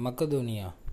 Macedonia